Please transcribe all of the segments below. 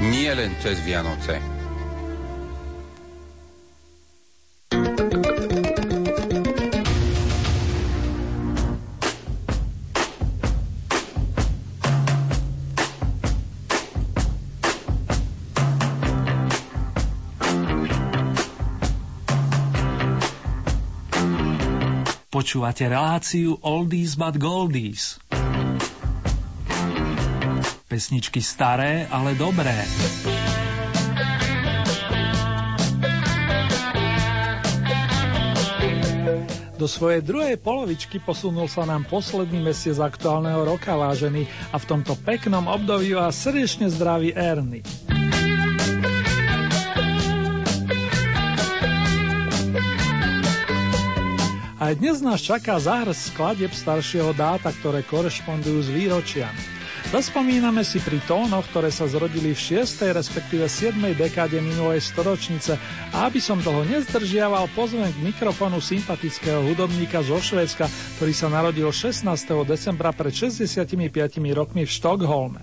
Nie len cez Vianoce. Počúvate reláciu Oldies but Goldies. Pesničky staré, ale dobré. Do svojej druhej polovičky posunul sa nám posledný mesiac aktuálneho roka, vážený, a v tomto peknom období vás srdečne zdraví Ernie. Aj dnes nás čaká záhrs skladieb staršieho dáta, ktoré korešpondujú s výročiami. Zaspomíname si pri tónoch, ktoré sa zrodili v 6. respektíve 7. dekáde minulej storočnice a aby som dlho nezdržiaval, pozvem k mikrofonu sympatického hudobníka zo Švédska, ktorý sa narodil 16. decembra pred 65 rokmi v Štokholme.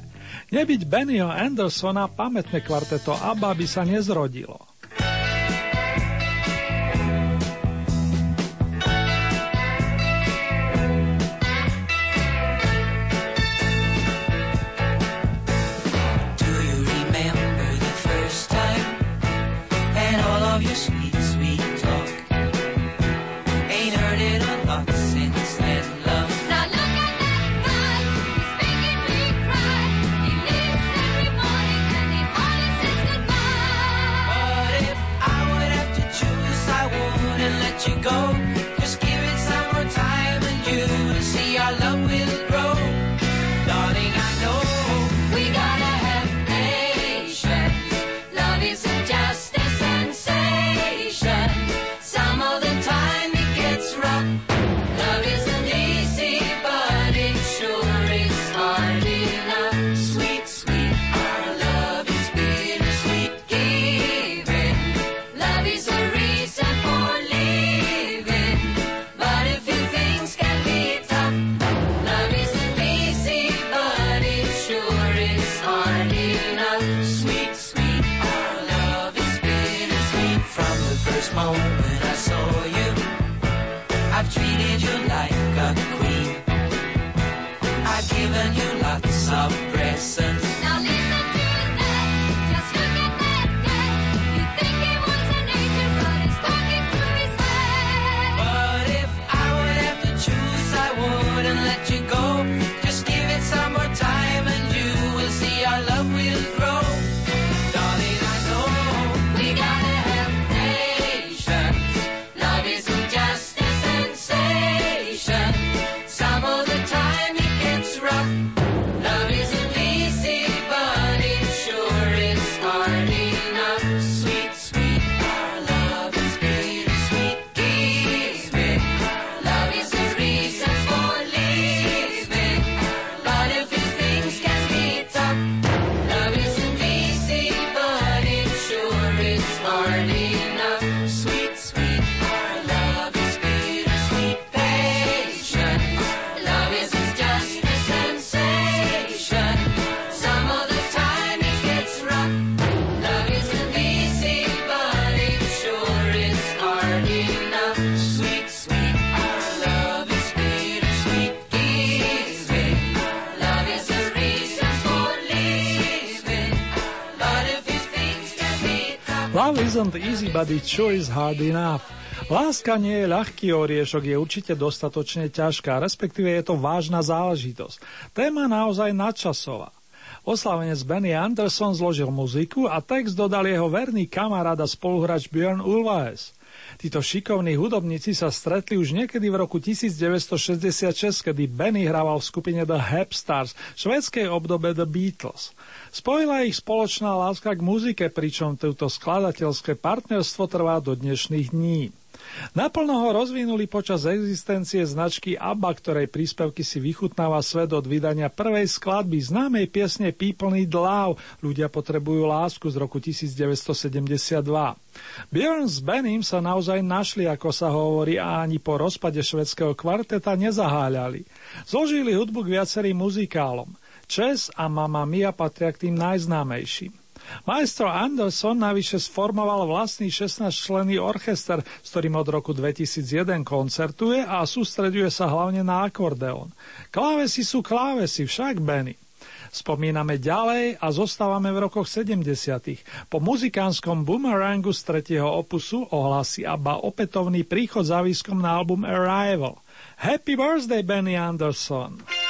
Nebyť Bennyho Andersona, pamätné kvarteto ABBA by sa nezrodilo. let you go. Isn't easy, but it sure is hard enough. Láska nie je ľahký oriešok, je určite dostatočne ťažká, respektíve je to vážna záležitosť. Téma naozaj nadčasová. Oslavenec Benny Anderson zložil muziku a text dodal jeho verný kamarát a spoluhráč Björn Ulvaes. Títo šikovní hudobníci sa stretli už niekedy v roku 1966, kedy Benny hrával v skupine The Hepstars, švedskej obdobe The Beatles. Spojila ich spoločná láska k muzike, pričom toto skladateľské partnerstvo trvá do dnešných dní. Naplno ho rozvinuli počas existencie značky ABBA, ktorej príspevky si vychutnáva svet od vydania prvej skladby známej piesne People Need Love, ľudia potrebujú lásku z roku 1972. Björn s Benim sa naozaj našli, ako sa hovorí, a ani po rozpade švedského kvarteta nezaháľali. Zložili hudbu k viacerým muzikálom. Čes a Mama Mia patria k tým najznámejším. Maestro Anderson navyše sformoval vlastný 16-členný orchester, s ktorým od roku 2001 koncertuje a sústreduje sa hlavne na akordeón. Klávesy sú klávesy, však Benny. Spomíname ďalej a zostávame v rokoch 70. Po muzikánskom boomerangu z tretieho opusu ohlási ABBA opätovný príchod záviskom na album Arrival. Happy birthday, Benny Anderson!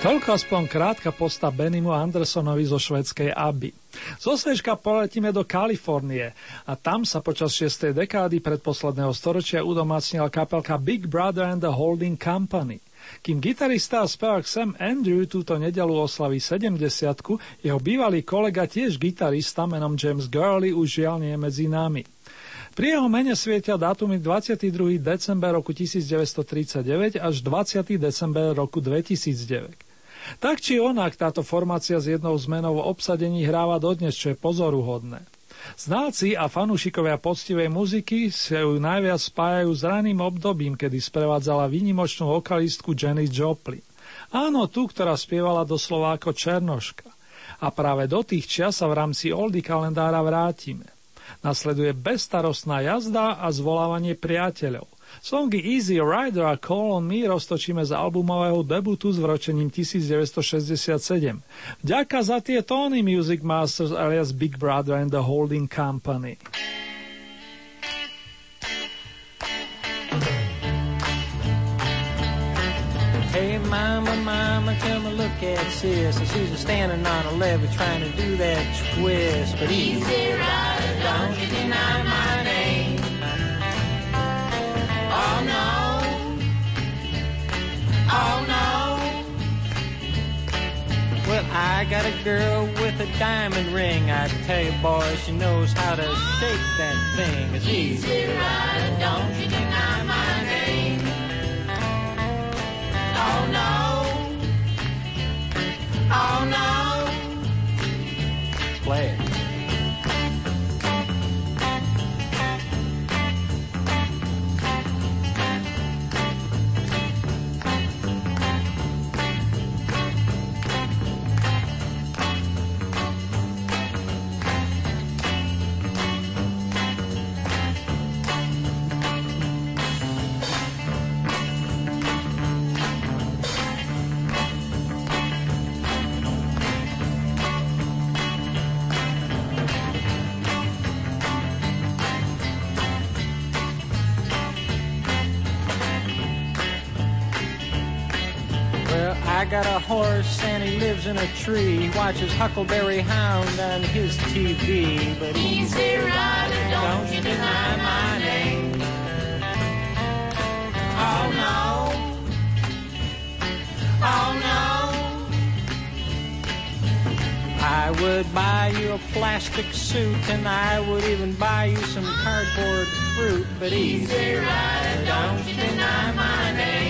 Toľko aspoň krátka posta Benimu Andersonovi zo švedskej Abbey. Zo Svečka poletíme do Kalifornie a tam sa počas 6. dekády predposledného storočia udomácnila kapelka Big Brother and the Holding Company. Kým gitarista a spevák Sam Andrew túto nedelu oslaví 70 jeho bývalý kolega tiež gitarista menom James Gurley už žiaľ nie je medzi nami. Pri jeho mene svietia dátumy 22. december roku 1939 až 20. december roku 2009. Tak či onak táto formácia s jednou zmenou v obsadení hráva dodnes, čo je pozoruhodné. Znalci a fanúšikovia poctivej muziky sa ju najviac spájajú s raným obdobím, kedy sprevádzala výnimočnú vokalistku Jenny Joplin. Áno, tú, ktorá spievala doslova ako Černoška. A práve do tých čias sa v rámci Oldy kalendára vrátime. Nasleduje bezstarostná jazda a zvolávanie priateľov. Songy Easy Rider a Call on Me roztočíme z albumového debutu s vročením 1967. Ďaká za tie tóny Music Masters alias Big Brother and the Holding Company. Hey mama, mama, come and look at sis. She's standing on a levee trying to do that twist. But easy rider, don't you deny my Oh no. Well, I got a girl with a diamond ring. I tell you, boy, she knows how to shake that thing. It's easy, rider, don't got a horse and he lives in a tree. He watches Huckleberry Hound on his TV. But easy rider, don't, don't you deny my name. Oh no. Oh no. I would buy you a plastic suit and I would even buy you some cardboard fruit. But easy rider, don't you deny my name.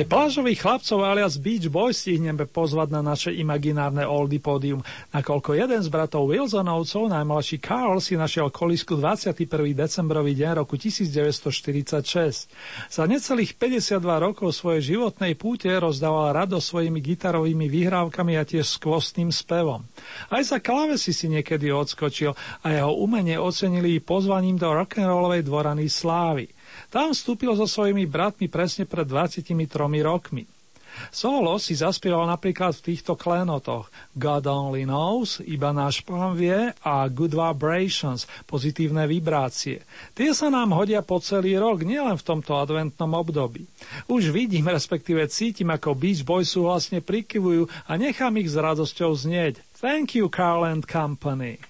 Aj plážových chlapcov alias Beach Boys stihneme pozvať na naše imaginárne oldy pódium, nakoľko jeden z bratov Wilsonovcov, najmladší Carl, si našiel kolisku 21. decembrový deň roku 1946. Za necelých 52 rokov svojej životnej púte rozdával rado svojimi gitarovými vyhrávkami a tiež skvostným spevom. Aj za klávesy si niekedy odskočil a jeho umenie ocenili pozvaním do rock'n'rollovej dvorany Slávy. Tam vstúpil so svojimi bratmi presne pred 23 rokmi. Solo si zaspieval napríklad v týchto klenotoch God Only Knows, Iba náš pán vie a Good Vibrations, pozitívne vibrácie. Tie sa nám hodia po celý rok, nielen v tomto adventnom období. Už vidím, respektíve cítim, ako Beach Boys vlastne prikyvujú a nechám ich s radosťou znieť. Thank you, Carl and Company.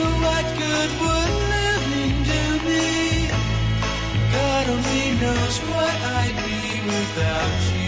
So what good would living do me? God only knows what I'd be without you.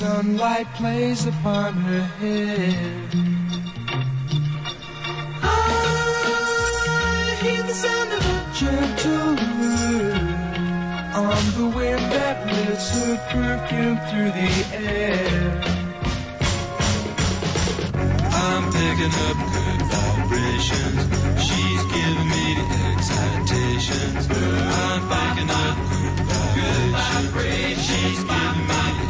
Sunlight plays upon her hair. I hear the sound of a gentle word on the wind that lifts her perfume through the air. I'm picking up good vibrations. She's giving me the excitations. I'm picking up good vibrations. She's giving me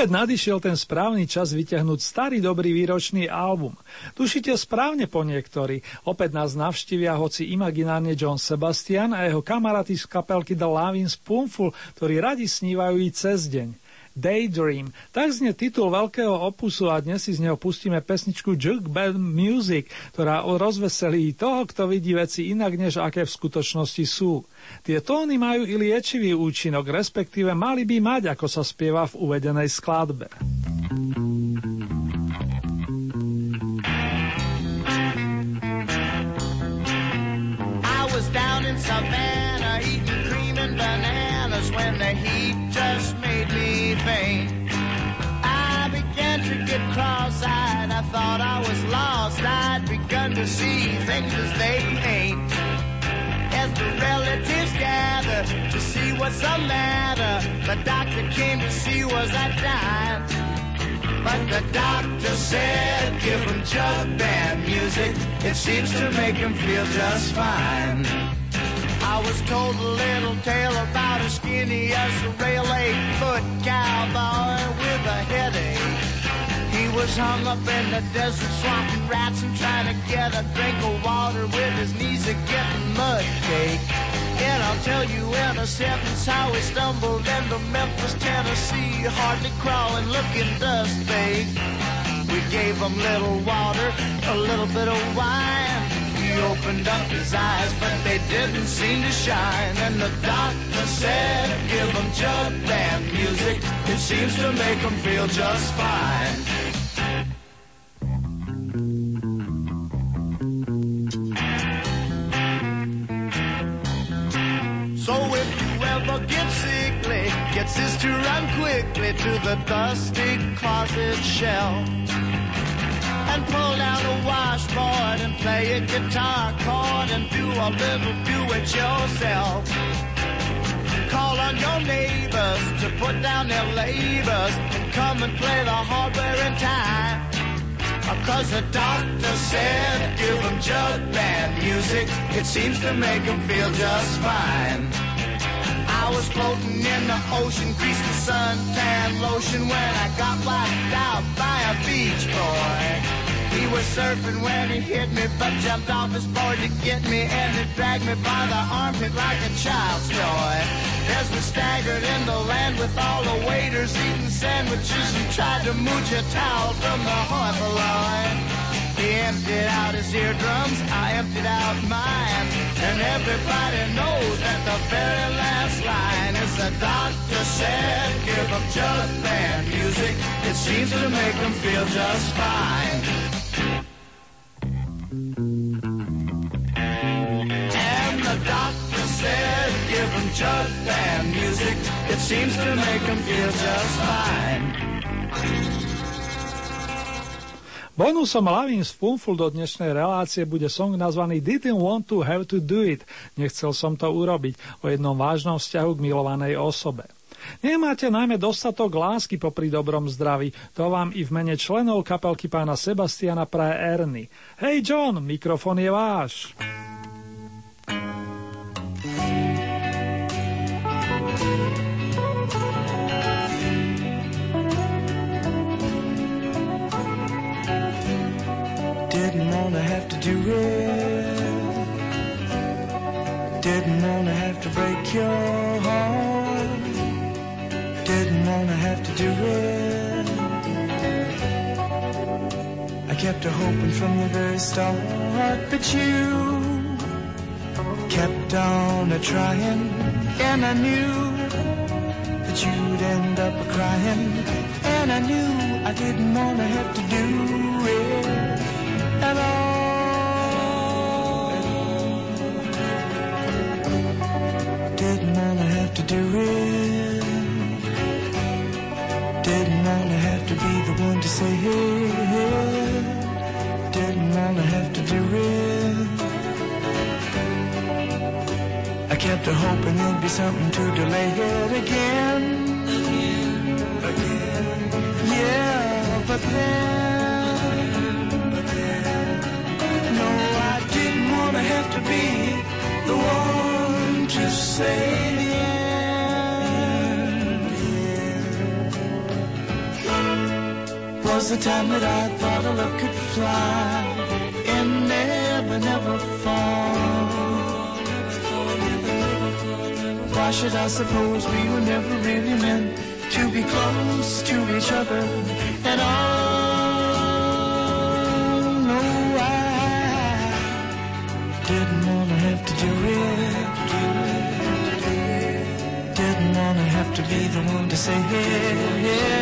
Opäť nadišiel ten správny čas vyťahnuť starý dobrý výročný album. Tušíte správne po niektorí. Opäť nás navštívia hoci imaginárne John Sebastian a jeho kamaráti z kapelky The Loving Spoonful, ktorí radi snívajú i cez deň. Daydream. Tak znie titul veľkého opusu a dnes si z neho pustíme pesničku Jug Band Music, ktorá rozveselí toho, kto vidí veci inak, než aké v skutočnosti sú. Tie tóny majú i liečivý účinok, respektíve mali by mať, ako sa spieva v uvedenej skladbe. Savannah eating cream and bananas when the heat just made I began to get cross-eyed. I thought I was lost. I'd begun to see things as they ain't. As the relatives gathered to see what's the matter, the doctor came to see was I dying. But the doctor said, give him jug band music. It seems to make him feel just fine. I was told a little tale about a skinny as a rail eight-foot cowboy with a headache. He was hung up in the desert swamping rats and trying to get a drink of water with his knees a getting mud cake. And I'll tell you in a sentence how he stumbled into Memphis, Tennessee, hardly crawling, looking dust fake. We gave him little water, a little bit of wine. Opened up his eyes, but they didn't seem to shine. And the doctor said, give him jug band music. It seems to make him feel just fine. So if you ever get sickly, get sis to run quickly to the dusty closet shelf. And pull down a washboard and play a guitar chord and do a little do-it-yourself. Call on your neighbors to put down their labors and come and play the hardware in time. Cause the doctor said, give him jug band music. It seems to make him feel just fine. I was floating in the ocean, greased with suntan lotion when I got wiped out by a beach boy. He was surfing when he hit me, but jumped off his board to get me, and it dragged me by the armpit like a child's toy. As we staggered in the land with all the waiters eating sandwiches, he tried to mooch a towel from the hoi polloi. He emptied out his eardrums, I emptied out mine. And everybody knows that the very last line is the doctor said, give him jug band music. It seems to make them feel just fine. Jug band music. It seems to make him feel just fine. Bonusom Lavin Spoonful do dnešnej relácie bude song nazvaný Didn't Want to Have to Do It. Nechcel som to urobiť o jednom vážnom vzťahu k milovanej osobe. Nemáte najmä dostatok lásky popri dobrom zdraví, to vám i v mene členov kapelky pána Sebastiana praje Erny. Hej John, mikrofon je váš. From the very start, but you kept on a trying, and I knew that you'd end up crying, and I knew I didn't wanna have to do it kept a hoping there'd be something to delay it again. Again. again. Yeah, but then. No, I didn't want to have to be the one to say the. Was the time that I thought a love could fly and never, never fall. Why should I suppose we were never really meant to be close to each other at all? No, I didn't wanna have to do it. Didn't wanna have to be the one to say it.